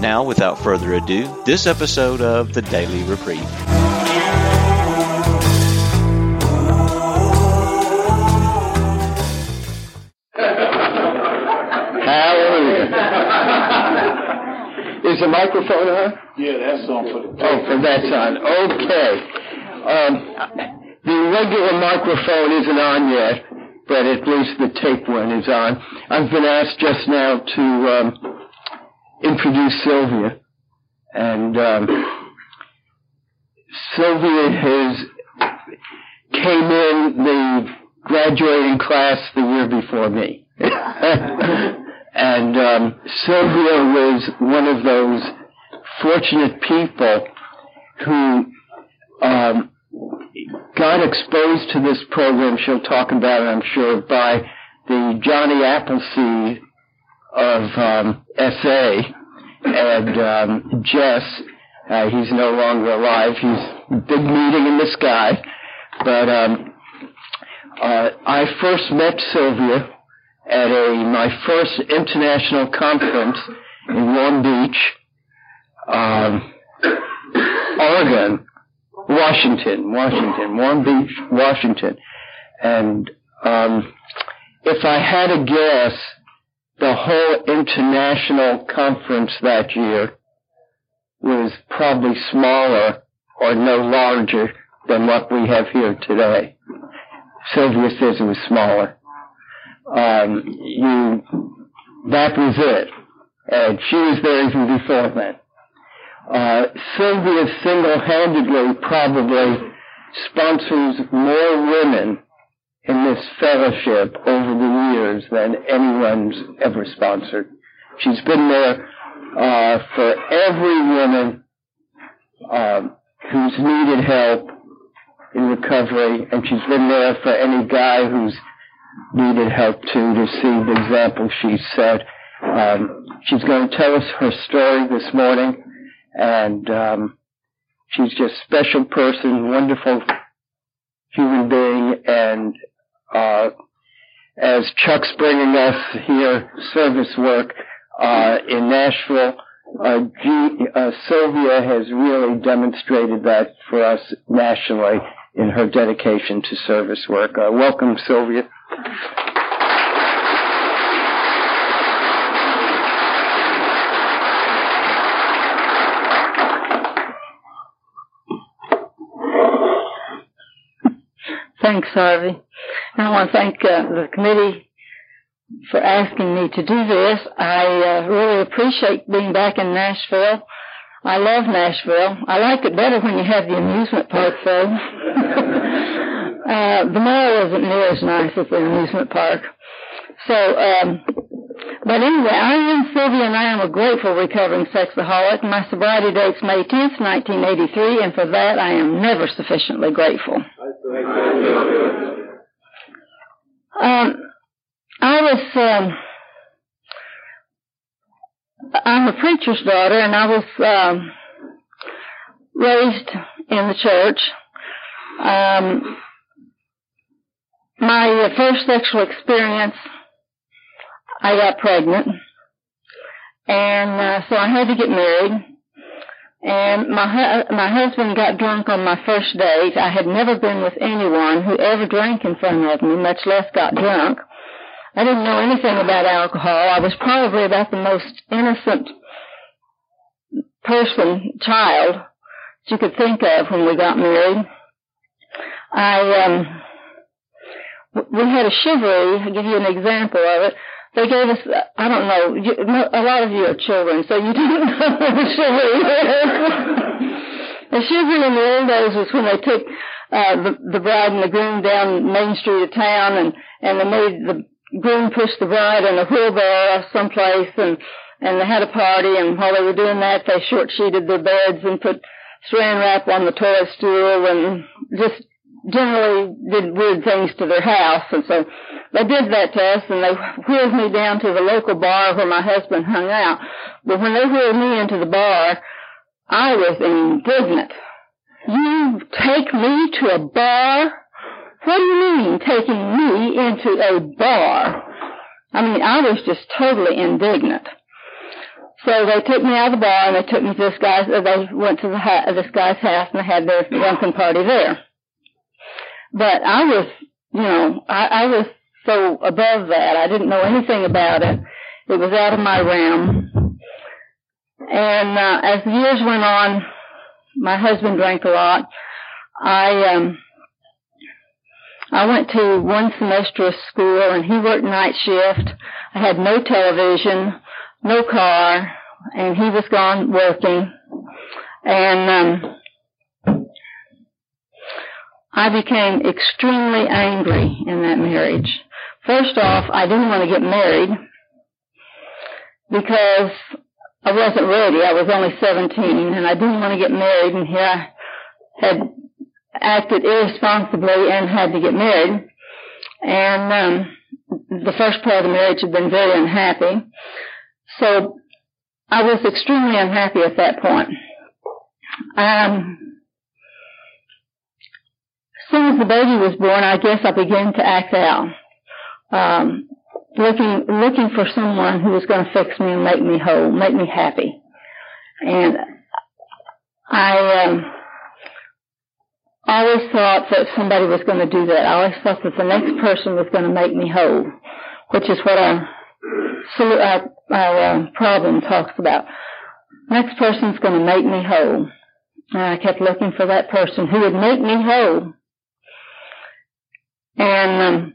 Now, without further ado, this episode of the Daily Reprieve. Hallelujah. Is the microphone on? Yeah, that's on for the. Oh, for that's on. Okay. Um, the regular microphone isn't on yet, but at least the tape one is on. I've been asked just now to um, introduce Sylvia, and um, Sylvia has came in the graduating class the year before me. and um, Sylvia was one of those fortunate people who um, got exposed to this program. She'll talk about it, I'm sure, by the Johnny Appleseed of um, SA and um, Jess. Uh, he's no longer alive. He's big meeting in the sky. But um, uh, I first met Sylvia at a my first international conference in Long Beach, um, Oregon, Washington, Washington, Long Beach, Washington, and um, if I had a guess, the whole international conference that year was probably smaller or no larger than what we have here today. Sylvia says it was smaller. Um, you, that was it. And she was there even before then. Uh, Sylvia single-handedly probably sponsors more women in this fellowship over the years than anyone's ever sponsored. She's been there uh, for every woman um, who's needed help in recovery, and she's been there for any guy who's needed help too to see the example she set. Um, she's going to tell us her story this morning, and um, she's just a special person, wonderful human being, and uh, as Chuck's bringing us here service work uh, in Nashville, uh, G, uh, Sylvia has really demonstrated that for us nationally in her dedication to service work. Uh, welcome, Sylvia. Thanks, Harvey. I want to thank uh, the committee for asking me to do this. I uh, really appreciate being back in Nashville. I love Nashville. I like it better when you have the amusement park, though. uh, the mall isn't near as nice as the amusement park. So, um, but anyway, I am Sylvia and I am a grateful recovering sexaholic. My sobriety date's May 10th, 1983, and for that I am never sufficiently grateful. Um, I was, um, I'm a preacher's daughter, and I was um, raised in the church. Um, my first sexual experience, I got pregnant, and uh, so I had to get married. And my my husband got drunk on my first date. I had never been with anyone who ever drank in front of me, much less got drunk. I didn't know anything about alcohol. I was probably about the most innocent person, child, that you could think of when we got married. I, um, we had a shivaree. I'll give you an example of it. They gave us, I don't know, you, a lot of you are children, so you didn't know what shivaree is. the shivaree in the old days was when they took uh, the, the bride and the groom down Main Street of town and, and they made the groom pushed the bride in a wheelbarrow someplace and and they had a party, and while they were doing that, they short sheeted their beds and put saran wrap on the toilet stool and just generally did weird things to their house. And so they did that to us and they wheeled me down to the local bar where my husband hung out. But when they wheeled me into the bar, I was indignant. You take me to a bar? What do you mean taking me into a bar? I mean, I was just totally indignant. So they took me out of the bar and they took me to this guy's, they went to the this guy's house and they had their drunken party there. But I was, you know, I, I was so above that. I didn't know anything about it. It was out of my realm. And uh, as the years went on, my husband drank a lot. I um I went to one semester of school and he worked night shift. I had no television, no car, and he was gone working. And um I became extremely angry in that marriage. First off, I didn't want to get married because I wasn't ready. I was only 17 and I didn't want to get married and here I had acted irresponsibly and had to get married. And um, the first part of the marriage had been very unhappy. So I was extremely unhappy at that point. Um, soon as the baby was born, I guess I began to act out, um, looking looking for someone who was going to fix me and make me whole, make me happy. And I um, always thought that somebody was going to do that. I always thought that the next person was going to make me whole, which is what our our, our uh, problem talks about. Next person's going to make me whole. And I kept looking for that person who would make me whole. And um,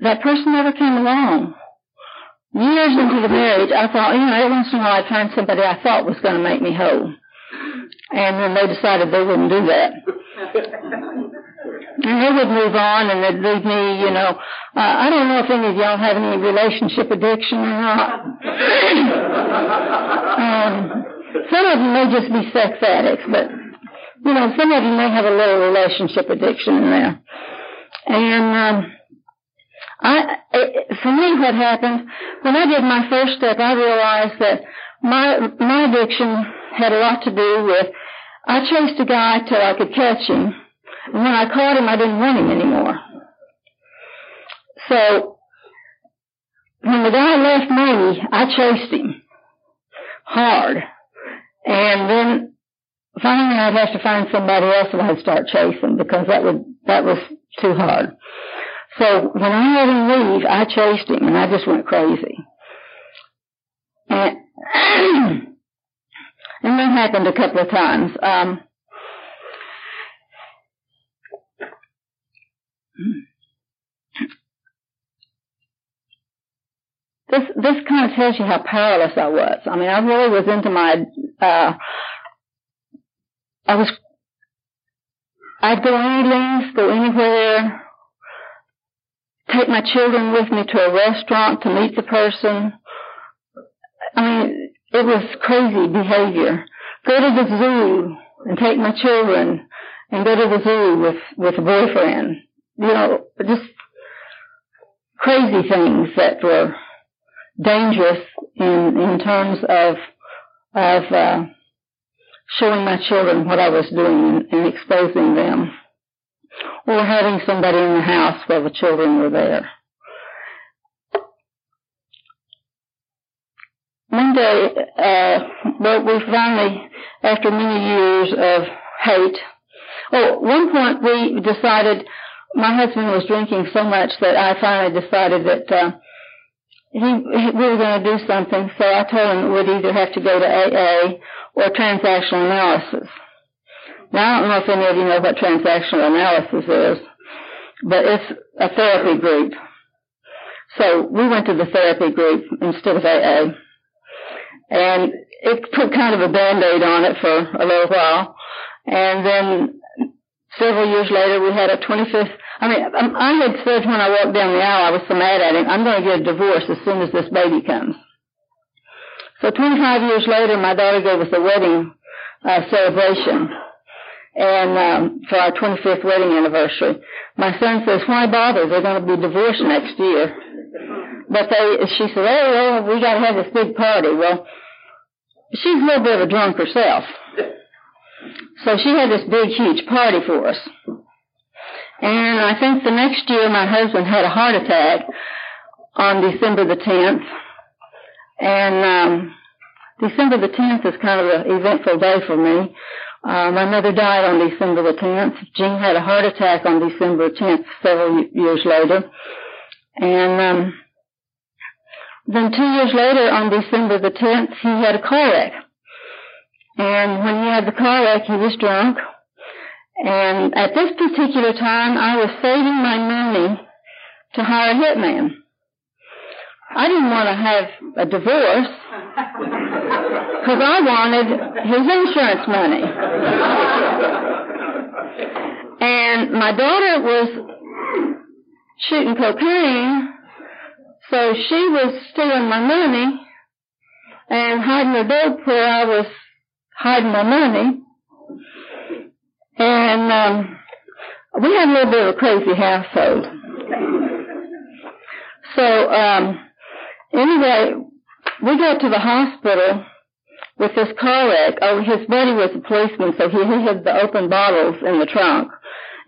that person never came along. Years into the marriage, I thought, you know, every once in a while I'd find somebody I thought was going to make me whole. And then they decided they wouldn't do that. and they would move on and they'd leave me, you know. Uh, I don't know if any of y'all have any relationship addiction or not. um, some of them may just be sex addicts, but you know, some of them may have a little relationship addiction in there. And um, I, it, for me, what happened when I did my first step, I realized that my my addiction had a lot to do with I chased a guy till I could catch him, and when I caught him, I didn't want him anymore. So when the guy left me, I chased him hard, and then finally I'd have to find somebody else that I'd start chasing because that would that was too hard. So when I let him leave, I chased him and I just went crazy. And and that happened a couple of times. Um, this this kind of tells you how powerless I was. I mean, I really was into my uh, I was, I'd go any lengths, go anywhere, take my children with me to a restaurant to meet the person. I mean, it was crazy behavior. Go to the zoo and take my children and go to the zoo with, with a boyfriend. You know, just crazy things that were dangerous in, in terms of, of, uh, showing my children what I was doing and exposing them, or having somebody in the house while the children were there. One day, uh, we finally, after many years of hate, oh, one point we decided, my husband was drinking so much that I finally decided that, uh, he, he, we were going to do something, so I told him we'd either have to go to AA or transactional analysis. Now, I don't know if any of you know what transactional analysis is, but it's a therapy group. So we went to the therapy group instead of AA. And it put kind of a band-aid on it for a little while. And then several years later, we had a 25th. I mean, um, I had said when I walked down the aisle, I was so mad at him, I'm going to get a divorce as soon as this baby comes. So 25 years later, my daughter gave us a wedding uh, celebration, and um, for our 25th wedding anniversary. My son says, "Why bother? They're going to be divorced next year." But they, she said, "Oh, well, we got to have this big party." Well, she's a little bit of a drunk herself. So she had this big, huge party for us. And I think the next year my husband had a heart attack on December the 10th. And um, December the 10th is kind of an eventful day for me. Uh, my mother died on December the 10th. Jean had a heart attack on December 10th several years later. And um, then two years later, on December the 10th, he had a car wreck. And when he had the car wreck, he was drunk. And at this particular time, I was saving my money to hire a hitman. I didn't want to have a divorce because I wanted his insurance money. and my daughter was shooting cocaine, so she was stealing my money and hiding the dope where I was hiding my money. And um, we had a little bit of a crazy household. So um, anyway, we got to the hospital with this car wreck. Oh, his buddy was a policeman, so he, he had the open bottles in the trunk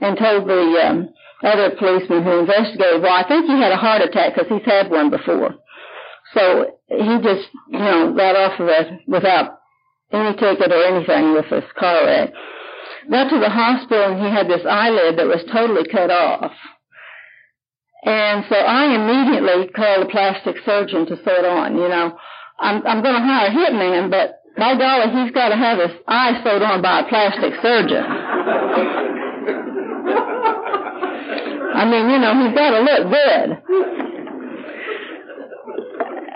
and told the um, other policeman who investigated, well, I think he had a heart attack because he's had one before. So he just, you know, got off of it without any ticket or anything with this car wreck. Got to the hospital and he had this eyelid that was totally cut off. And so I immediately called a plastic surgeon to sew it on, you know. I'm, I'm going to hire a hitman, but by golly, he's got to have his eye sewed on by a plastic surgeon. I mean, you know, he's got to look good.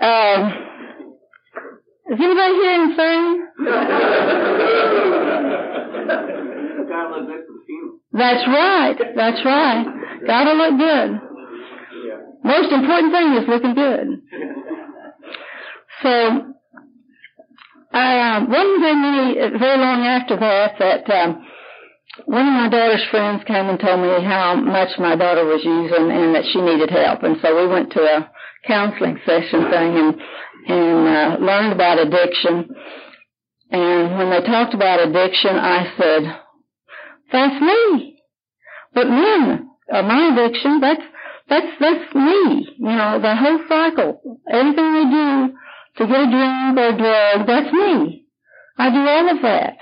Um, is anybody here in insane? That's right. That's right. Gotta look good. Most important thing is looking good. So, uh, wasn't very many, very long after that that um, one of my daughter's friends came and told me how much my daughter was using and that she needed help, and so we went to a counseling session thing and and uh, learned about addiction. And when they talked about addiction, I said, "That's me." But men, uh, my addiction, that's that's that's me. You know, the whole cycle. Everything I do to get a drink or a drug, that's me. I do all of that.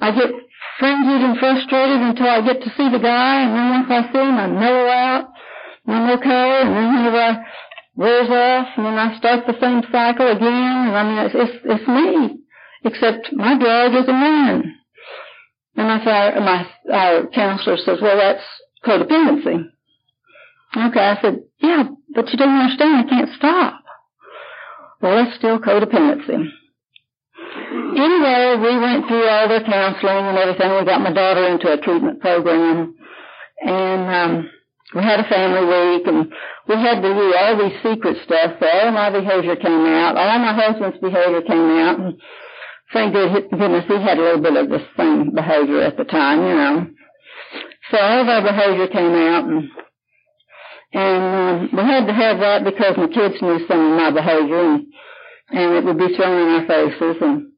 I get frenzied and frustrated until I get to see the guy, and then once I see him, I mellow out, I'm okay, and then whenever I wears off, and then I start the same cycle again, and I mean, it's, it's, it's me. Except my drug is a man. And my, my, our counselor says, well, that's codependency. Okay, I said, yeah, but you don't understand, I can't stop. Well, it's still codependency. Anyway, we went through all the counseling and everything. We got my daughter into a treatment program, and um, we had a family week, and we had to do all these secret stuff. So all my behavior came out. All my husband's behavior came out. And thank goodness he had a little bit of the same behavior at the time, you know. So all of our behavior came out, and and um, we had to have that because my kids knew some of my behavior and, and it would be thrown in our faces. And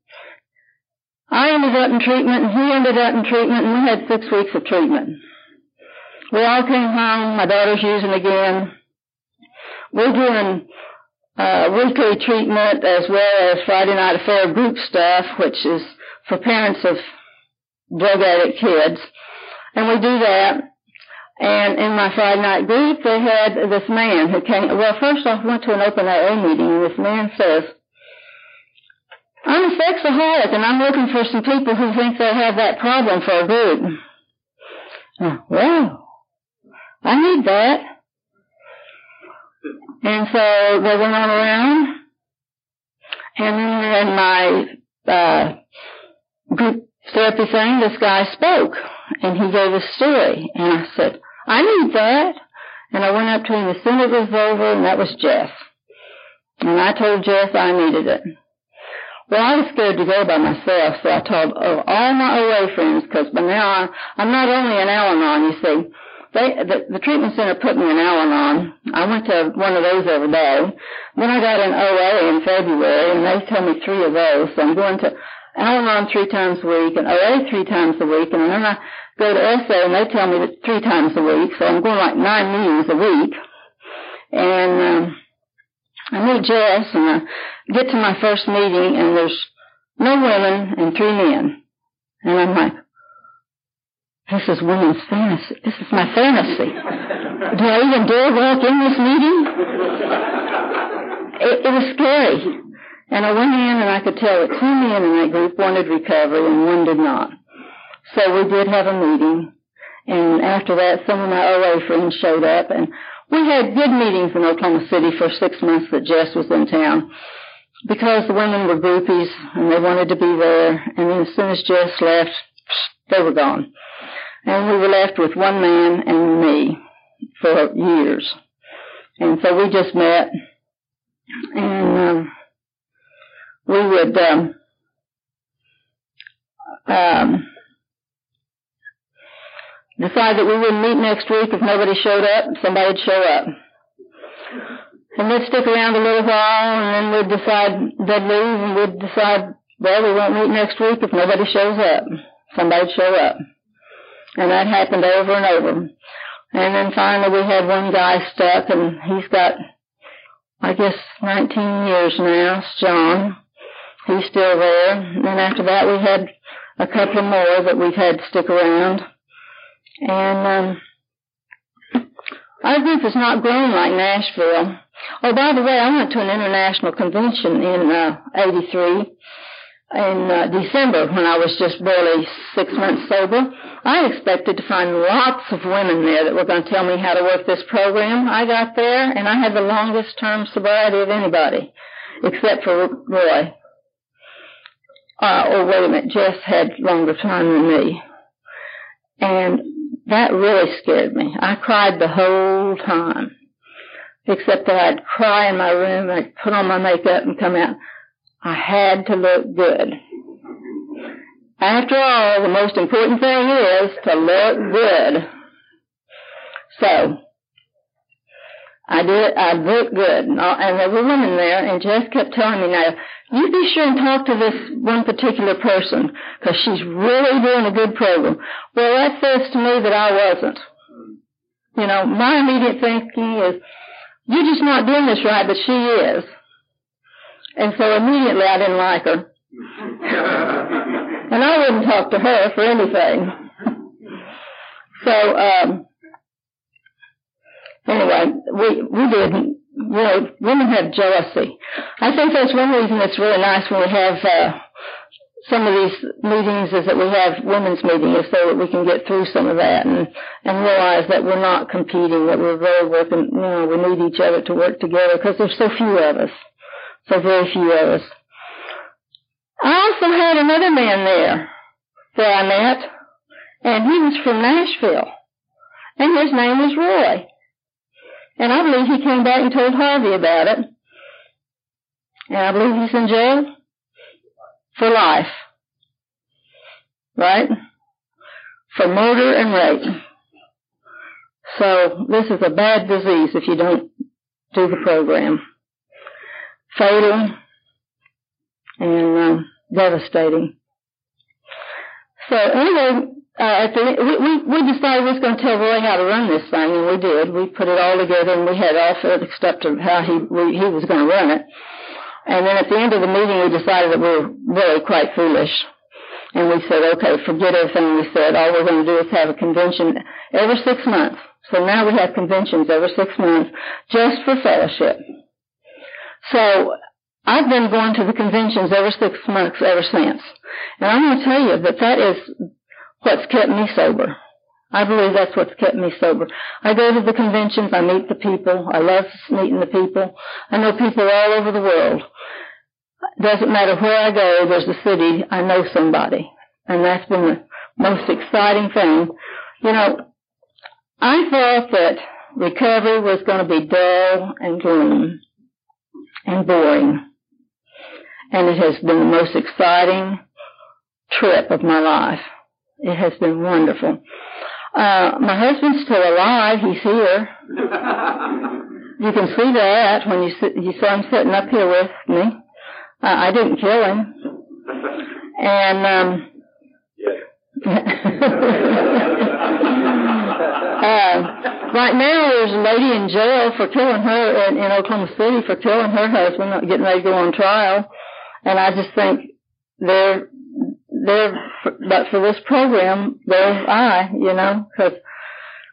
I ended up in treatment and he ended up in treatment and we had six weeks of treatment. We all came home. My daughter's using again. We're doing uh, weekly treatment as well as Friday night affair group stuff, which is for parents of drug addict kids. And we do that. And in my Friday night group, they had this man who came. Well, first off, went to an open AA meeting, and this man says, "I'm a sexaholic, and I'm looking for some people who think they have that problem for a group." Oh, well, I need that. And so they went on around, and then in my uh, group therapy thing, this guy spoke. and he gave a story. And I said, I need that. And I went up to him as soon as it was over, and that was Jeff. And I told Jeff I needed it. Well, I was scared to go by myself, so I told oh, all my OA friends, because by now I, I'm not only an Al-Anon, you see. They, the, the treatment center put me in Al-Anon. I went to one of those every day. Then I got an OA in February, and they told me three of those. So I'm going to Al-Anon three times a week and OA three times a week, and then I go to SA and they tell me that three times a week, so I'm going like nine meetings a week. And um, I meet Jess and I get to my first meeting and there's no women and three men. And I'm like, this is women's fantasy. This is my fantasy. Do I even dare walk in this meeting? It, it was scary. And I went in and I could tell that two men in that group wanted recovery and one did not. So we did have a meeting. And after that, some of my OA friends showed up and we had good meetings in Oklahoma City for six months that Jess was in town because the women were groupies and they wanted to be there. And then as soon as Jess left, they were gone. And we were left with one man and me for years. And so we just met and um, we would um, um, decide that we wouldn't meet next week if nobody showed up. Somebody'd show up. And we'd stick around a little while, and then we'd decide they'd leave, and we'd decide, well, we won't meet next week if nobody shows up. Somebody'd show up. And that happened over and over. And then finally we had one guy stuck, and he's got, I guess, 19 years now. It's John. He's still there. And then after that, we had a couple more that we've had stick around. And um, our group has not grown like Nashville. Oh, by the way, I went to an international convention in uh, 83 in uh, December when I was just barely six months sober. I expected to find lots of women there that were going to tell me how to work this program. I got there and I had the longest term sobriety of anybody, except for Roy. Uh, or wait a minute, Jess had longer time than me. And that really scared me. I cried the whole time. Except that I'd cry in my room, I'd put on my makeup and come out. I had to look good. After all, the most important thing is to look good. So, I did, I looked good. And there were women there, and Jess kept telling me, now, you be sure and talk to this one particular person because she's really doing a good program. Well, that says to me that I wasn't. You know, my immediate thinking is, you're just not doing this right, but she is. And so immediately I didn't like her. and I wouldn't talk to her for anything. so, um, anyway, we, we didn't. you know, women have jealousy. I think that's one reason it's really nice when we have uh, some of these meetings is that we have women's meetings so that we can get through some of that and and realize that we're not competing, that we're very working. You know, we need each other to work together because there's so few of us, so very few of. I also had another man there that I met, and he was from Nashville, and his name was Roy. And I believe he came back and told Harvey about it. And I believe he's in jail for life. Right? For murder and rape. So this is a bad disease if you don't do the program. Fatal and um, devastating. So anyway, uh, at the, we, we, decided we was going to tell Roy how to run this thing, and we did. We put it all together, and we had all fixed up to how he we, he was going to run it. And then at the end of the meeting, we decided that we were really quite foolish. And we said, okay, forget everything we said. All we're going to do is have a convention every six months. So now we have conventions every six months just for fellowship. So I've been going to the conventions every six months ever since. And I'm going to tell you that that is what's kept me sober. I believe that's what's kept me sober. I go to the conventions, I meet the people, I love meeting the people. I know people all over the world. Doesn't matter where I go, there's a city, I know somebody. And that's been the most exciting thing. You know, I thought that recovery was going to be dull and gloom and boring. And it has been the most exciting trip of my life. It has been wonderful. Uh, my husband's still alive. He's here. you can see that when you sit, you saw him sitting up here with me. Uh, I didn't kill him. And um, uh, right now, there's a lady in jail for killing her in, in Oklahoma City for killing her husband, getting ready to go on trial. And I just think they're they're but for this program, there's I, you know, because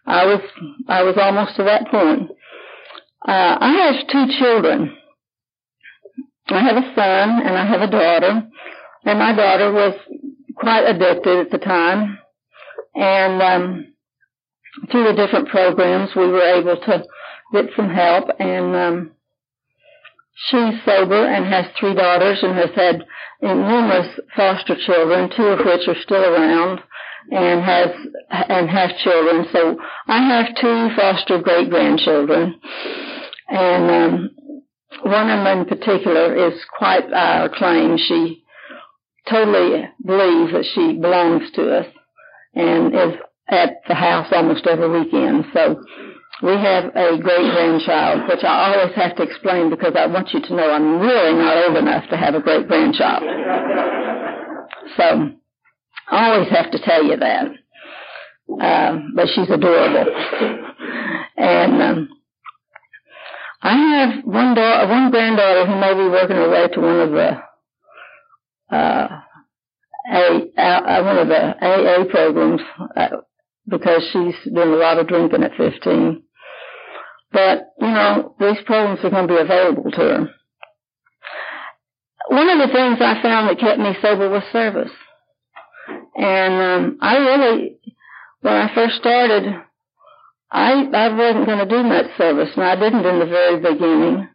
I was I was almost to that point. Uh, I have two children. I have a son and I have a daughter, and my daughter was quite addicted at the time, and um, through the different programs, we were able to get some help. And um, she's sober and has three daughters and has had numerous foster children, two of which are still around and has and has children. So I have two foster great grandchildren, and um, one of them in particular is quite uh, claimed. She totally believes that she belongs to us and is at the house almost every weekend. So we have a great grandchild, which I always have to explain because I want you to know I'm really not old enough to have a great grandchild. So I always have to tell you that. Um, but she's adorable. And um, I have one daughter, one granddaughter who may be working her way to one of the uh, a, a, one of the AA programs uh, because she's doing a lot of drinking at 15. But, you know, these programs are going to be available to her. One of the things I found that kept me sober was service. And um, I really, when I first started, I I wasn't going to do much service, and I didn't in the very beginning.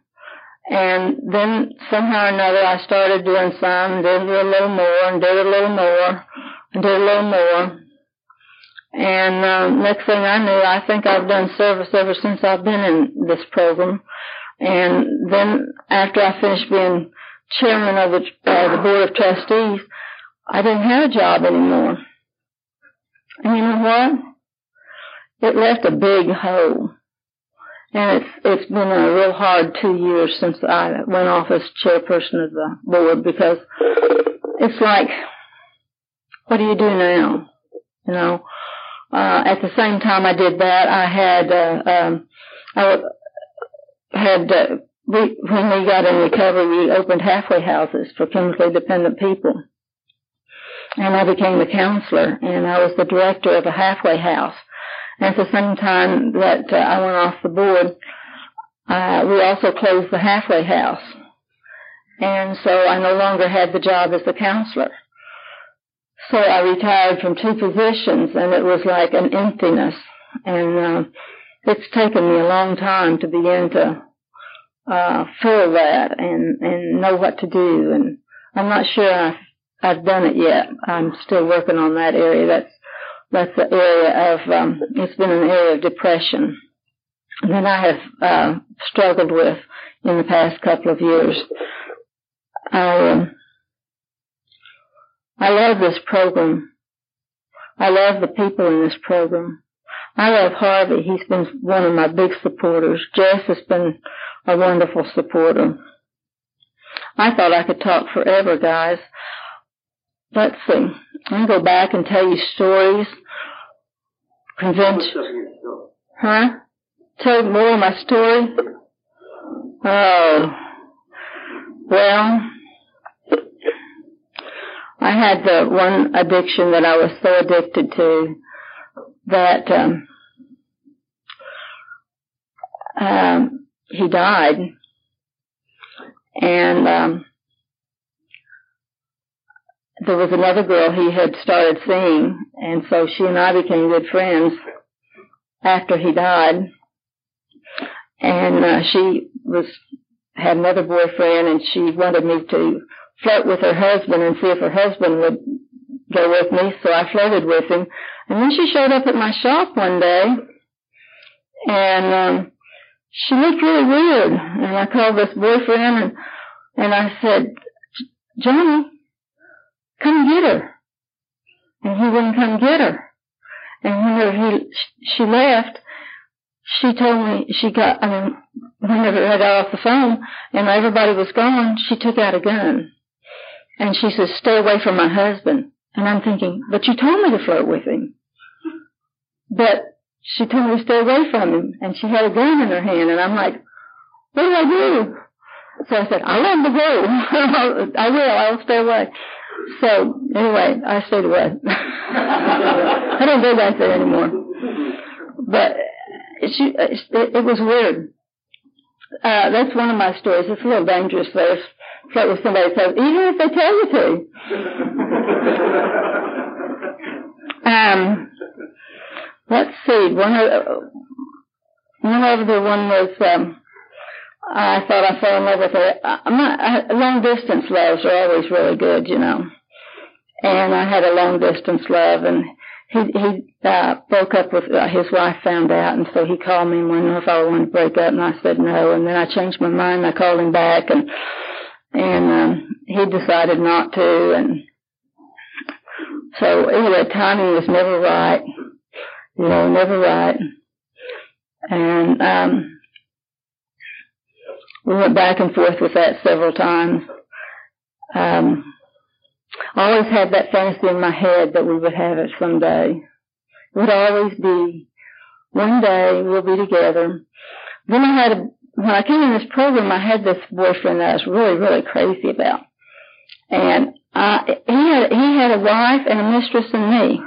And then somehow or another I started doing some, and did a little more, and did a little more, and did a little more. And uh, next thing I knew, I think I've done service ever since I've been in this program. And then after I finished being chairman of the, uh, the board of trustees, I didn't have a job anymore. And you know what? It left a big hole. And it's it's been a real hard two years since I went off as chairperson of the board because it's like, what do you do now? You know, uh, at the same time I did that, I had uh, um, I had uh, we, when we got in recovery, we opened halfway houses for chemically dependent people, and I became a counselor, and I was the director of a halfway house at the same time that uh, I went off the board, uh, we also closed the halfway house. And so I no longer had the job as the counselor. So I retired from two positions and it was like an emptiness. And uh, it's taken me a long time to begin to uh, fill that and, and know what to do. And I'm not sure I've, I've done it yet. I'm still working on that area. That's that's the area of, um, it's been an area of depression that I have uh, struggled with in the past couple of years. I, um, I love this program. I love the people in this program. I love Harvey. He's been one of my big supporters. Jess has been a wonderful supporter. I thought I could talk forever, guys. Let's see. I'm gonna go back and tell you stories convention. Huh? Tell more of my story? Oh. Well, I had the one addiction that I was so addicted to that um, um, he died, and um, there was another girl he had started seeing, and so she and I became good friends after he died. And uh, she was had another boyfriend, and she wanted me to flirt with her husband and see if her husband would go with me, so I flirted with him. And then she showed up at my shop one day, and um, she looked really weird. And I called this boyfriend, and and I said, Johnny, come get her. And he wouldn't come get her. And whenever he she left, she told me she got. I mean, whenever I got off the phone and everybody was gone, she took out a gun. And she says, stay away from my husband. And I'm thinking, but you told me to flirt with him. But she told me to stay away from him. And she had a gun in her hand. And I'm like, what do I do? So I said, I'll let him go. I will. I'll stay away. So anyway, I stayed away. I don't go back there anymore. But she, it, it was weird. Uh, that's one of my stories. It's a little dangerous though. Flirt with somebody says, even if they tell you to. um, let's see. One of one of the one was um, I thought I fell in love with her. I'm not I, long distance loves are always really good, you know. And I had a long distance love, and he he uh, broke up with uh, his wife. Found out, and so he called me and wanted to know if I wanted to break up, and I said no. And then I changed my mind. I called him back, and and um, he decided not to. And so anyway, timing was never right. You know, never right. And um, we went back and forth with that several times. Um, I always had that fantasy in my head that we would have it someday. It would always be one day we'll be together. Then I had a, when I came in this program, I had this boyfriend that I was really, really crazy about. And I, he had, he had a wife and a mistress and me.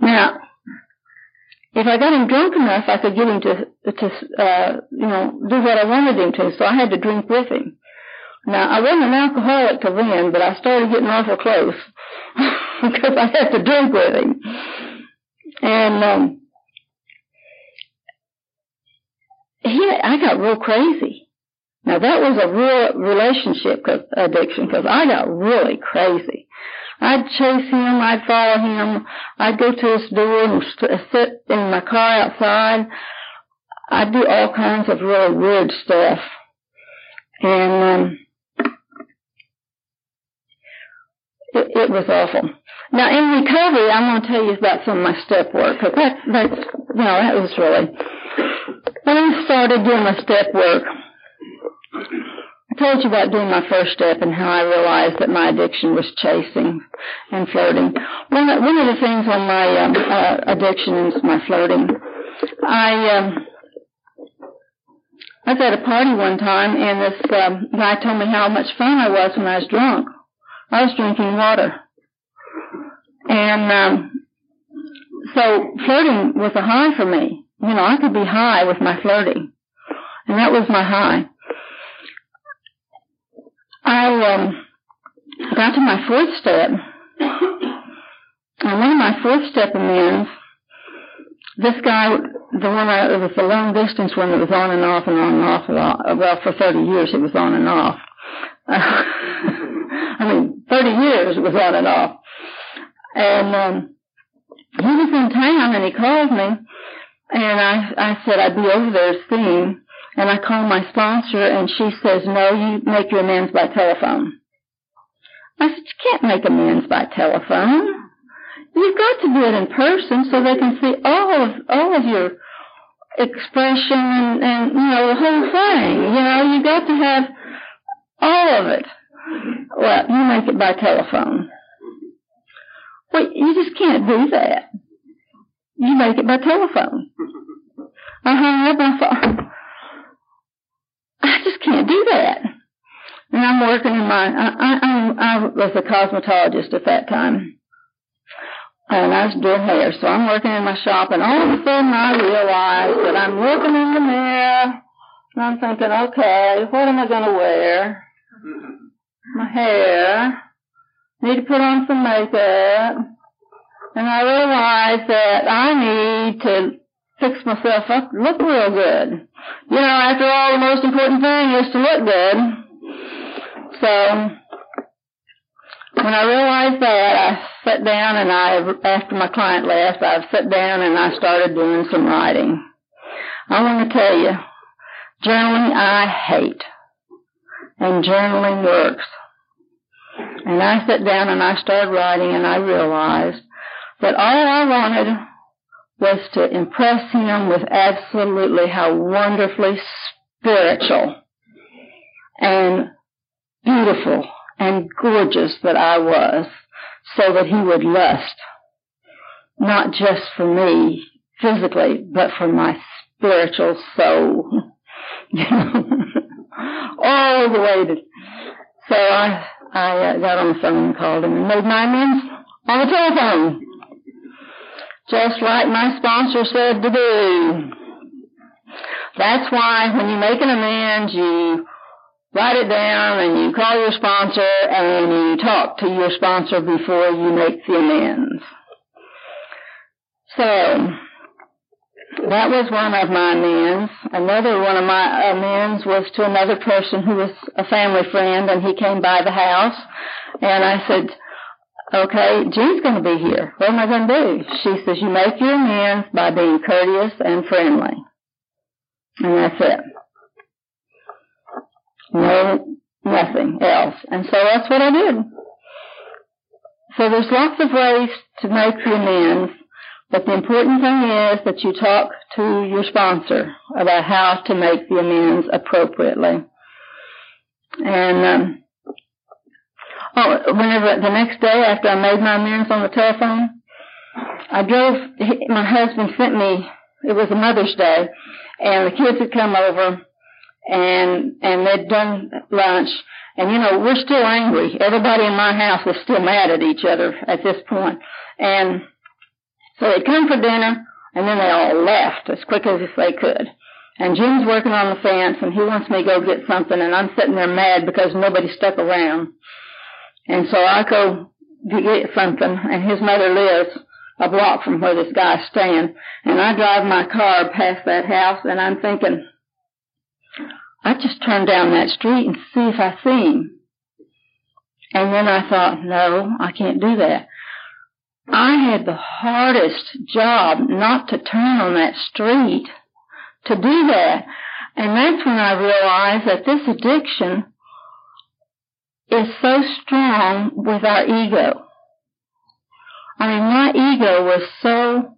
now, if I got him drunk enough, I could get him to, to, uh, you know, do what I wanted him to. So I had to drink with him. Now, I wasn't an alcoholic till then, but I started getting awful close because I had to drink with him. And um, he, I got real crazy. Now that was a real relationship addiction because I got really crazy. I'd chase him, I'd follow him, I'd go to his door and sit in my car outside. I'd do all kinds of really weird stuff. And um, It, it was awful. Now in recovery, I'm going to tell you about some of my step work because that that's you know that was really when I started doing my step work. I told you about doing my first step and how I realized that my addiction was chasing and flirting. One of, one of the things on my um, uh, addiction is my flirting. I um, I was at a party one time and this um, guy told me how much fun I was when I was drunk. I was drinking water. And um, so flirting was a high for me. You know, I could be high with my flirting. And that was my high. I um, got to my fourth step. And one of my fourth step amends, this guy, the one I, it was the long distance one that was on and off and on and off. Well, for 30 years it was on and off. I mean, 30 years it was on and off. And um, he was in town and he called me and I, I said I'd be over there seeing and I called my sponsor and she says, no, you make your amends by telephone. I said, you can't make amends by telephone. You've got to do it in person so they can see all of, all of your expression and, and, you know, the whole thing. You know, you got to have all of it. Well, you make it by telephone. Well, you just can't do that. You make it by telephone. Uh-huh, I hung up and thought, I just can't do that. And I'm working in my, I, I, I was a cosmetologist at that time. And I was doing hair, so I'm working in my shop, and all of a sudden I realize that I'm looking in the mirror, and I'm thinking, okay, what am I going to wear? my hair, need to put on some makeup, and I realized that I need to fix myself up, look real good. You know, after all, the most important thing is to look good. So, when I realized that, I sat down and I, after my client left, I sat down and I started doing some writing. I want to tell you, journaling I hate. And journaling works. And I sat down and I started writing and I realized that all I wanted was to impress him with absolutely how wonderfully spiritual and beautiful and gorgeous that I was so that he would lust, not just for me physically, but for my spiritual soul. all the way to, so I, I uh, got on the phone and called him and made my amends on the telephone. Just like my sponsor said to do. That's why when you make an amends, you write it down and you call your sponsor and you talk to your sponsor before you make the amends. So, that was one of my amends. Another one of my amends was to another person who was a family friend and he came by the house and I said, okay, Jean's going to be here. What am I going to do? She says, you make your amends by being courteous and friendly. And that's it. No, nothing else. And so that's what I did. So there's lots of ways to make your amends, but the important thing is that you talk to your sponsor about how to make the amends appropriately. And um, oh, whenever the next day after I made my amends on the telephone, I drove. My husband sent me. It was a Mother's Day, and the kids had come over and and they'd done lunch. And you know, we're still angry. Everybody in my house was still mad at each other at this. And so they'd come for dinner, and then they all left as quick as they could. And Jim's working on the fence, and he wants me to go get something, and I'm sitting there mad because nobody stuck around. And so I go to get something, and his mother lives a block from where this guy's staying. And I drive my car past that house, and I'm thinking, I just turn down that street and see if I see him. And then I thought, no, I can't do that. I had the hardest job not to turn on that street to do that. And that's when I realized that this addiction is so strong with our ego. I mean, my ego was so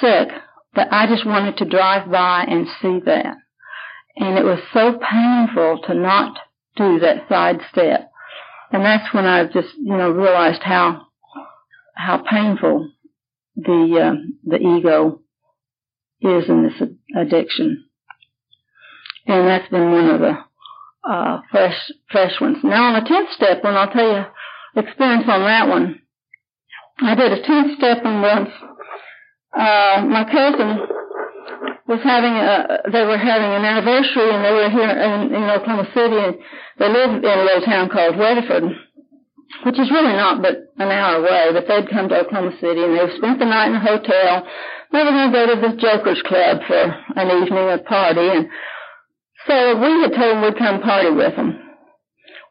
sick that I just wanted to drive by and see that. And it was so painful to not do that side step. And that's when I just, you know, realized how, how painful the, uh, the ego is in this addiction. And that's been one of the, uh, fresh, fresh ones. Now on the 10th step one, I'll tell you experience on that one. I did a 10th step one once. Uh, my cousin was having a, they were having an anniversary and they were here in, in Oklahoma City and they lived in a little town called Weatherford, which is really not but an hour away, but they'd come to Oklahoma City and they spent the night in a hotel. They were going to go to the Joker's Club for an evening, a party, and so we had told them we'd come party with them.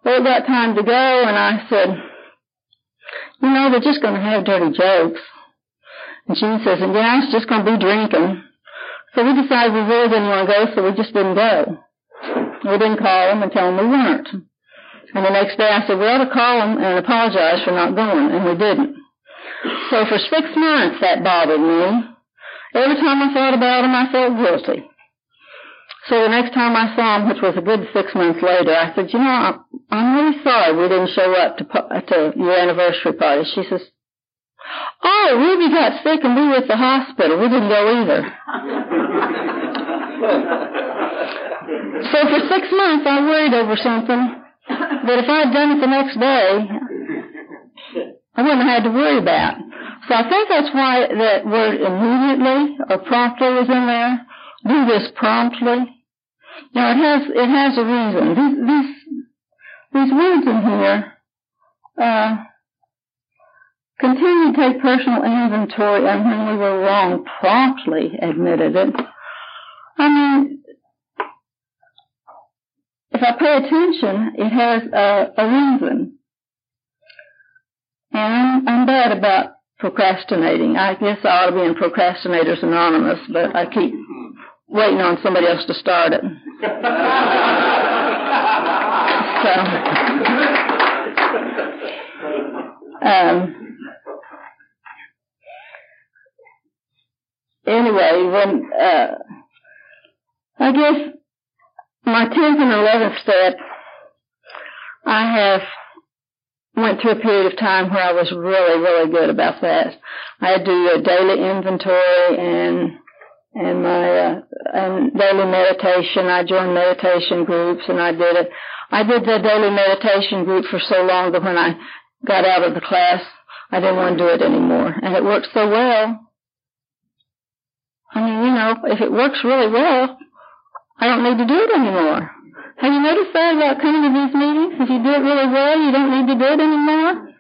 Well, it got time to go and I said, you know, they're just going to have dirty jokes. And she says, and yeah, it's just going to be drinking. So we decided we really didn't want to go, so we just didn't go. We didn't call them and tell them we weren't. And the next day I said, we ought to call them and apologize for not going, and we didn't. So for six months that bothered me. Every time I thought about them, I felt guilty. So the next time I saw him, which was a good six months later, I said, you know, I'm really sorry we didn't show up to, to your anniversary party. She says, Oh, Ruby got sick and we were at the hospital. We didn't go either. so for six months I worried over something that if I'd done it the next day, I wouldn't have had to worry about. So I think that's why that word immediately or promptly is in there. Do this promptly. Now it has it has a reason. These these these words in here uh, Continue to take personal inventory and when we were wrong, promptly admitted it. I mean, if I pay attention, it has a, a reason. And I'm, bad about procrastinating. I guess I ought to be in Procrastinators Anonymous, but I keep waiting on somebody else to start it. so, um, anyway, when uh, I guess my tenth and eleventh step, I have went through a period of time where I was really, really good about that. I do a daily inventory and and my uh, and daily meditation. I joined meditation groups and I did it. I did the daily meditation group for so long that when I got out of the class, I didn't want to do it anymore, and it worked so well. I mean, you know, if it works really well, I don't need to do it anymore. Have you noticed that about coming to these meetings? If you do it really well, you don't need to do it anymore.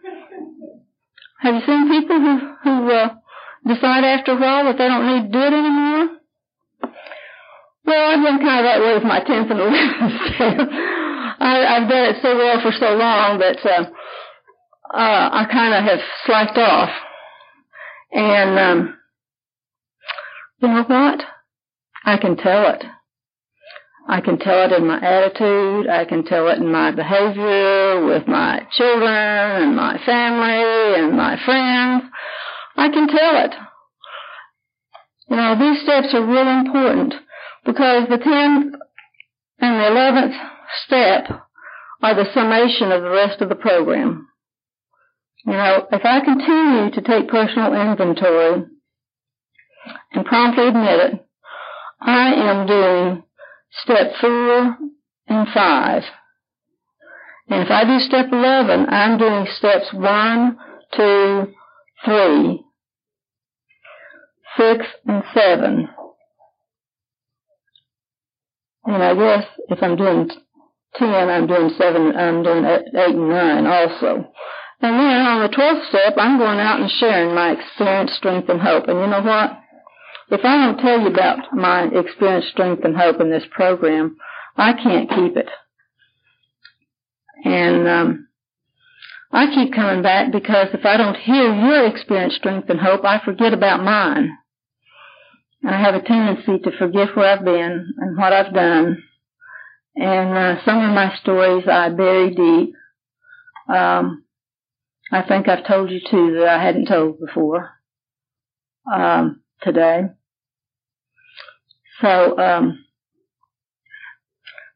Have you seen people who who uh, decide after a while that they don't need to do it anymore? Well, I've been kind of that way with my tenth and eleventh. I, I've done it so well for so long that uh, uh, I kind of have slacked off. And um, you know what? I can tell it. I can tell it in my attitude. I can tell it in my behavior with my children and my family and my friends. I can tell it. You know, these steps are really important because the 10th and the 11th step are the summation of the rest of the program. You know, if I continue to take personal inventory and promptly admit it, I am doing step four and five. And if I do step 11, I'm doing steps one, two, three, six, and seven. And I guess if I'm doing 10, I'm doing seven, I'm doing eight and nine also. And then on the 12th step, I'm going out and sharing my experience, strength, and hope. And you know what? If I don't tell you about my experience, strength, and hope in this program, I can't keep it. And um, I keep coming back because if I don't hear your experience, strength, and hope, I forget about mine. And I have a tendency to forget where I've been and what I've done. And uh, some of my stories I bury deep. Um, I think I've told you two that I hadn't told before um, today. So um,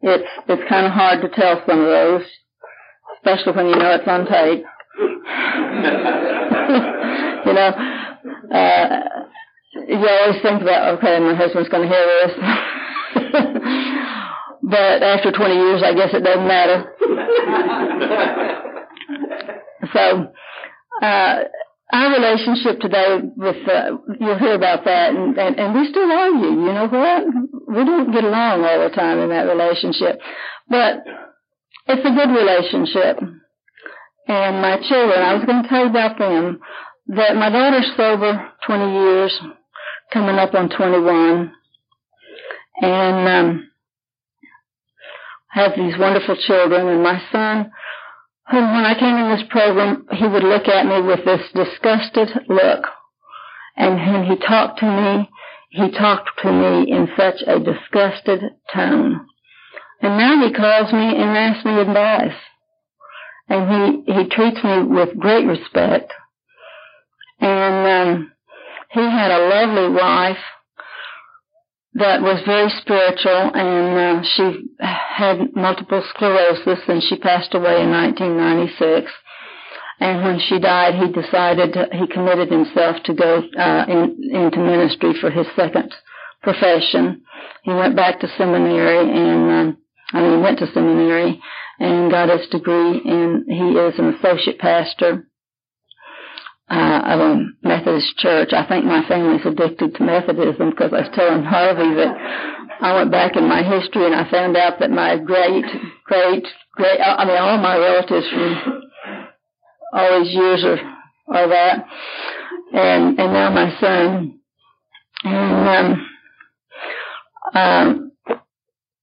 it's it's kind of hard to tell some of those, especially when you know it's on tape. you know, uh, you always think about okay, my husband's going to hear this. but after 20 years, I guess it doesn't matter. so, uh, our relationship today with uh, you'll hear about that and, and and we still argue you know what? We don't get along all the time in that relationship. But it's a good relationship. And my children i was going to tell you about them that my daughter's sober 20 years coming up on 21 and um have these wonderful children. And my son and when I came in this program, he would look at me with this disgusted look. And when he talked to me, he talked to me in such a disgusted tone. And now he calls me and asks me advice. And he, he treats me with great respect. And um, he had a lovely wife that was very spiritual and uh, she had multiple sclerosis and she passed away in 1996 and when she died he decided he committed himself to go uh, in, into ministry for his second profession. He went back to seminary and um, I mean went to seminary and got his degree and he is an associate pastor uh, of a Methodist church. I think my family's addicted to Methodism because I was telling Harvey that I went back in my history and I found out that my great, great, great, I mean, all my relatives from all these years are, are that. And, and now my son. And, um, um,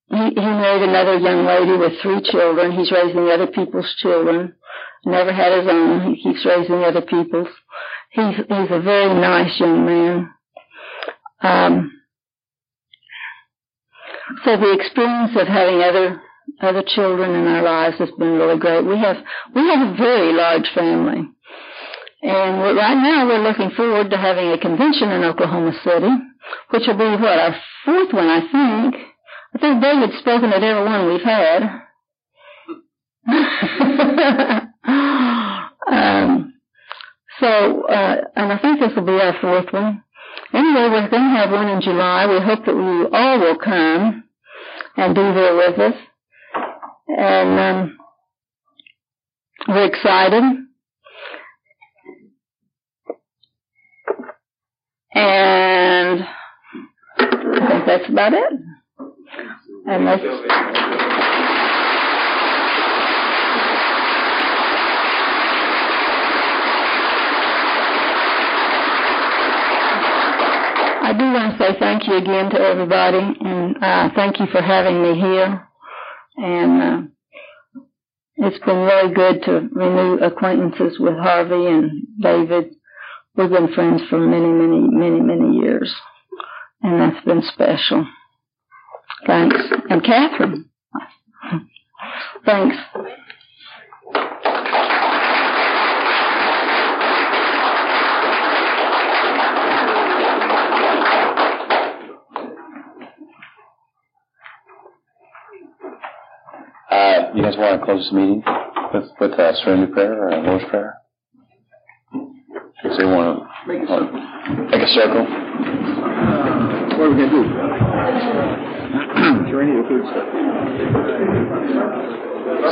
he, he married another young lady with three children. He's raising other people's children. Never had his own. He keeps raising other people's. He's he's a very nice young man. Um, so the experience of having other other children in our lives has been really great. We have we have a very large family, and right now we're looking forward to having a convention in Oklahoma City, which will be what our fourth one, I think. I think David's spoken at every one we've had. um, so, uh, and I think this will be our fourth one. Anyway, we're going to have one in July. We hope that you all will come and be there with us. And um, we're excited. And I think that's about it. And let's. I do want to say thank you again to everybody, and uh, thank you for having me here. And uh, it's been really good to renew acquaintances with Harvey and David. We've been friends for many, many, many, many years, and that's been special. Thanks. And Catherine. Thanks. Uh, you guys want to close this meeting with with a serenity prayer or a Lord's prayer? Does anyone want to make a circle? What are we going to do? Or food stuff?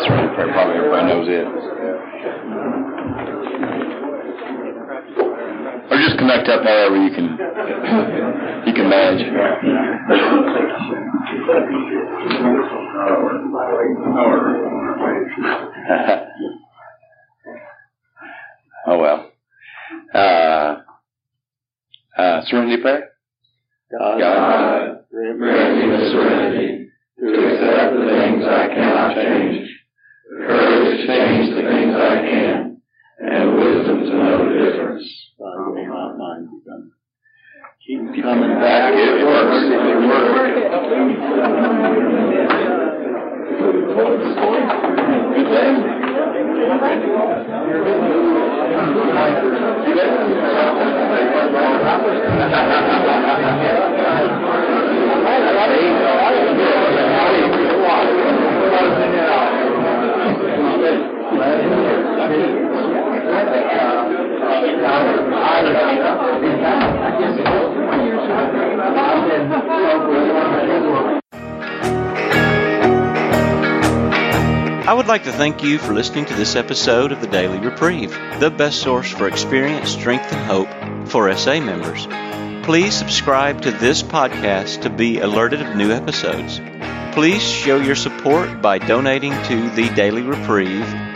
Serenity prayer, probably everybody knows it. Just connect up however you can you can manage. oh well. Uh, uh, serenity prayer. God, God grant me the serenity to accept the things I cannot change, the courage to change the things I can, and wisdom to know the difference. Thy will not mine be done. Keep coming back. It works. It I would like to thank you for listening to this episode of the Daily Reprieve, the best source for experience, strength, and hope for SA members. Please subscribe to this podcast to be alerted of new episodes. Please show your support by donating to the Daily Reprieve